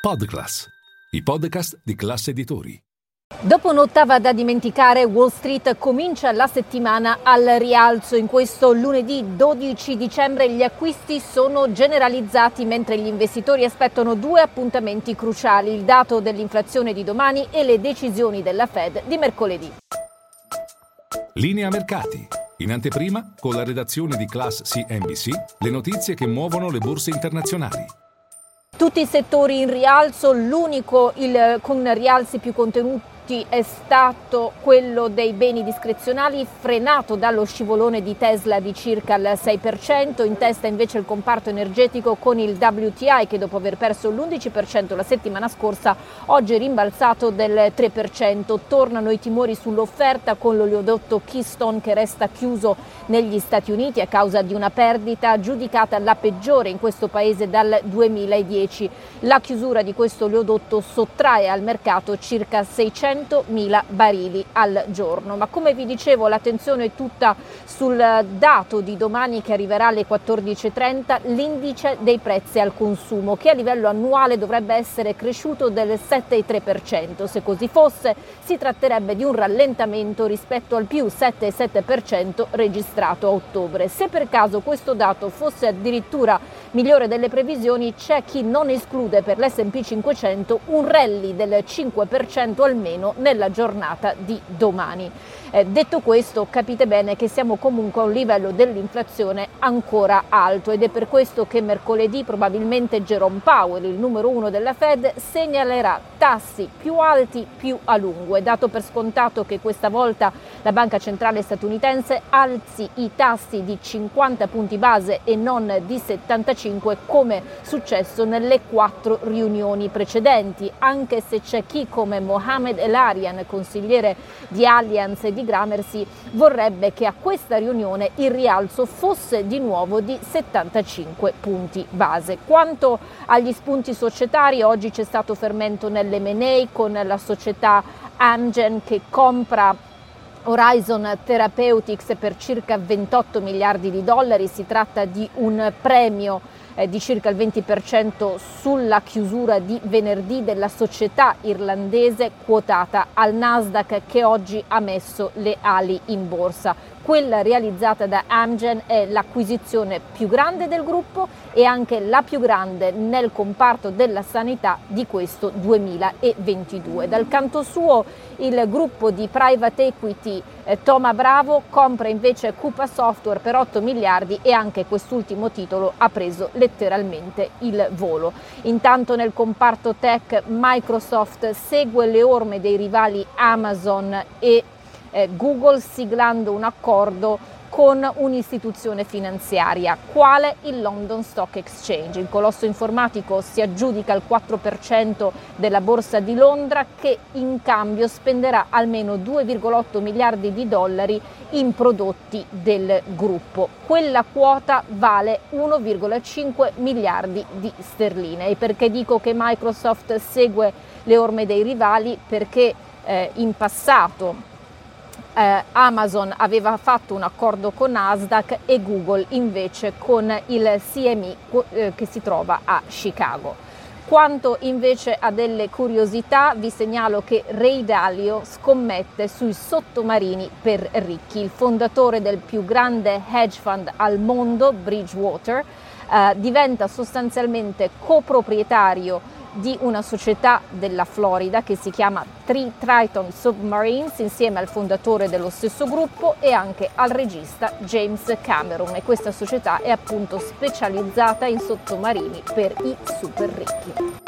Podclass, i podcast di classe editori. Dopo un'ottava da dimenticare, Wall Street comincia la settimana al rialzo. In questo lunedì 12 dicembre gli acquisti sono generalizzati mentre gli investitori aspettano due appuntamenti cruciali, il dato dell'inflazione di domani e le decisioni della Fed di mercoledì. Linea mercati. In anteprima, con la redazione di Class CNBC, le notizie che muovono le borse internazionali. Tutti i settori in rialzo, l'unico il, con rialzi più contenuti tutti è stato quello dei beni discrezionali frenato dallo scivolone di Tesla di circa il 6%, in testa invece il comparto energetico con il WTI che dopo aver perso l'11% la settimana scorsa oggi è rimbalzato del 3%. Tornano i timori sull'offerta con l'oleodotto Keystone che resta chiuso negli Stati Uniti a causa di una perdita giudicata la peggiore in questo paese dal 2010. La chiusura di questo oleodotto sottrae al mercato circa 600 100.000 barili al giorno. Ma come vi dicevo l'attenzione è tutta sul dato di domani che arriverà alle 14.30, l'indice dei prezzi al consumo che a livello annuale dovrebbe essere cresciuto del 7,3%. Se così fosse si tratterebbe di un rallentamento rispetto al più 7,7% registrato a ottobre. Se per caso questo dato fosse addirittura migliore delle previsioni, c'è chi non esclude per l'SP 500 un rally del 5% almeno nella giornata di domani. Eh, detto questo, capite bene che siamo comunque a un livello dell'inflazione ancora alto ed è per questo che mercoledì probabilmente Jerome Powell, il numero uno della Fed, segnalerà tassi più alti più a lungo. È dato per scontato che questa volta la Banca Centrale statunitense alzi i tassi di 50 punti base e non di 75 come successo nelle quattro riunioni precedenti, anche se c'è chi come Mohamed Elarian, consigliere di Allianz e di Gramercy, vorrebbe che a questa riunione il rialzo fosse di nuovo di 75 punti base. Quanto agli spunti societari, oggi c'è stato fermento nell'M&A con la società Amgen che compra Horizon Therapeutics per circa 28 miliardi di dollari, si tratta di un premio eh, di circa il 20% sulla chiusura di venerdì della società irlandese quotata al Nasdaq che oggi ha messo le ali in borsa. Quella realizzata da Amgen è l'acquisizione più grande del gruppo e anche la più grande nel comparto della sanità di questo 2022. Dal canto suo il gruppo di private equity eh, Toma Bravo compra invece Coupa Software per 8 miliardi e anche quest'ultimo titolo ha preso letteralmente il volo. Intanto nel comparto tech Microsoft segue le orme dei rivali Amazon e eh, Google siglando un accordo con un'istituzione finanziaria, quale il London Stock Exchange. Il colosso informatico si aggiudica il 4% della borsa di Londra che in cambio spenderà almeno 2,8 miliardi di dollari in prodotti del gruppo. Quella quota vale 1,5 miliardi di sterline. E perché dico che Microsoft segue le orme dei rivali? Perché eh, in passato eh, Amazon aveva fatto un accordo con Nasdaq e Google invece con il CMI eh, che si trova a Chicago. Quanto invece a delle curiosità, vi segnalo che Ray Dalio scommette sui sottomarini per ricchi. Il fondatore del più grande hedge fund al mondo, Bridgewater, eh, diventa sostanzialmente coproprietario di una società della Florida che si chiama Tri- Triton Submarines insieme al fondatore dello stesso gruppo e anche al regista James Cameron e questa società è appunto specializzata in sottomarini per i super ricchi.